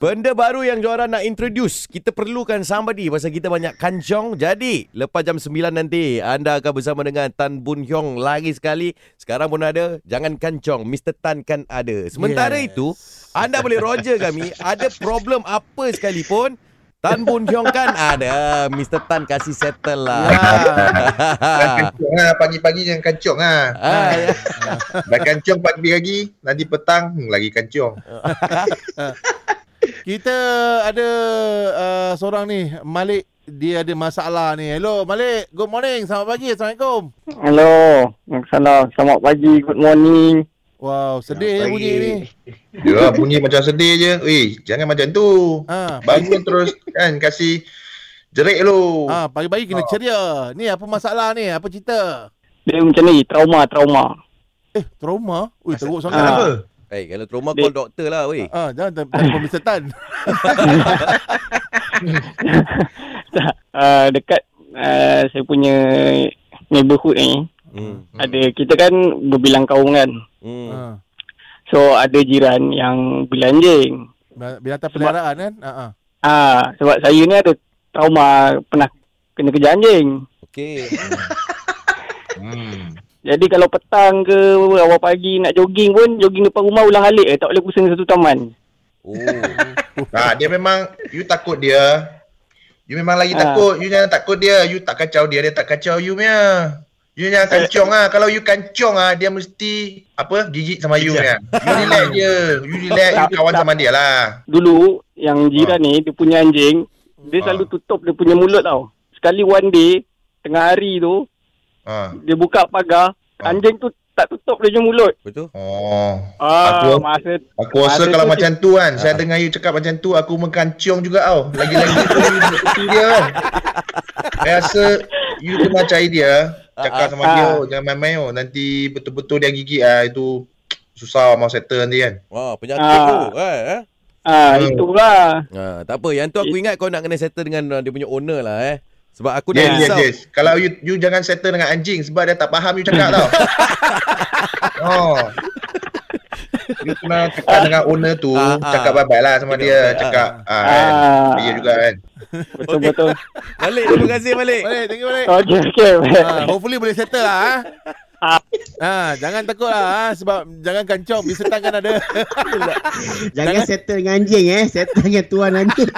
Benda baru yang Jora nak introduce. Kita perlukan somebody pasal kita banyak kancong. Jadi, lepas jam 9 nanti, anda akan bersama dengan Tan Bun Hyong lagi sekali. Sekarang pun ada. Jangan kancong. Mr. Tan kan ada. Sementara Yes. itu, anda boleh roger kami. Ada problem apa sekalipun. Tan Bun Hyong kan ada. Mr. Tan kasih settle lah. Jangan kancong lah. Pagi-pagi jangan kancong lah. Ah, ya. Dah kancong pagi-pagi, nanti petang hmm, lagi kancong. Kita ada uh, seorang ni, Malik. Dia ada masalah ni. Hello Malik, good morning. Selamat pagi. Assalamualaikum. Hello. Salam. Selamat pagi. Good morning. Wow, sedih Selamat bunyi ni. Ya, bunyi macam sedih je. Eh, jangan macam tu. Ha, Bangun terus kan kasih jerik lu. ha, pagi-pagi kena Oh. ceria. Ni apa masalah ni? Apa cerita? Dia macam ni. Trauma. Trauma. Eh, trauma? Ui, teruk sangat. Ah. Kenapa? Eh, kalau trauma call doktor lah, weh. Ah, jangan te- telefon Mr. Tan. uh, dekat uh, saya punya neighborhood ni. Hmm. Ada kita kan berbilang kaum kan. Hmm. Ha. So ada jiran yang beli anjing. Binatang peliharaan kan? Ha, ha. Ah, sebab saya ni ada trauma pernah kena kejar anjing. Okey. Hmm. Jadi kalau petang ke awal pagi nak jogging pun jogging depan rumah ulang alik eh tak boleh pusing satu taman. Oh. Ha, dia memang you takut dia. You memang lagi Ah. takut. You jangan takut dia. You tak kacau dia, dia tak kacau you punya. You jangan kancong ah. Kalau you kancong ah, dia mesti apa? Gigit sama you punya. You relax je. You relax, you kawan sama dia lah. Dulu yang jiran ni dia punya anjing dia Ah. selalu tutup dia punya mulut tau. Sekali one day tengah hari tu Ha. dia buka pagar Ah. anjing tu tak tutup dia punya mulut. Betul? Oh. Ah Aku- masa Aku rasa Masa kalau tu macam tu kan, saya dengar you cakap macam tu, aku mengkancung juga tau. Lagi-lagi tu you duduk tepi dia kan. Saya rasa you kena cari dia, cakap sama Ah. dia, oh, jangan main-main oh. Nanti betul-betul dia gigit ah itu susah mau settle nanti kan. Wah, penyakit Ah. tu. Kan, eh? ah Hmm. itulah. Ha, tak apa. Yang tu aku ingat kau nak kena settle dengan dia punya owner lah eh. Sebab aku dah Yes, yes, risau. yes. Kalau you you jangan settle dengan anjing sebab dia tak faham you cakap tau. oh. You kena cakap dengan owner tu, Ah, ah. cakap bye-bye lah sama dia, cakap ah, Ah. kan. Dia juga kan. Betul betul. Balik, terima kasih balik. Balik, thank you balik. Okey okey. Ha, hopefully boleh settle lah. Ha. Ah. Ha, jangan takut lah ha, sebab jangan kancong Mr. Tan kan ada. Jangan settle dengan anjing eh. Settle dengan tuan anjing.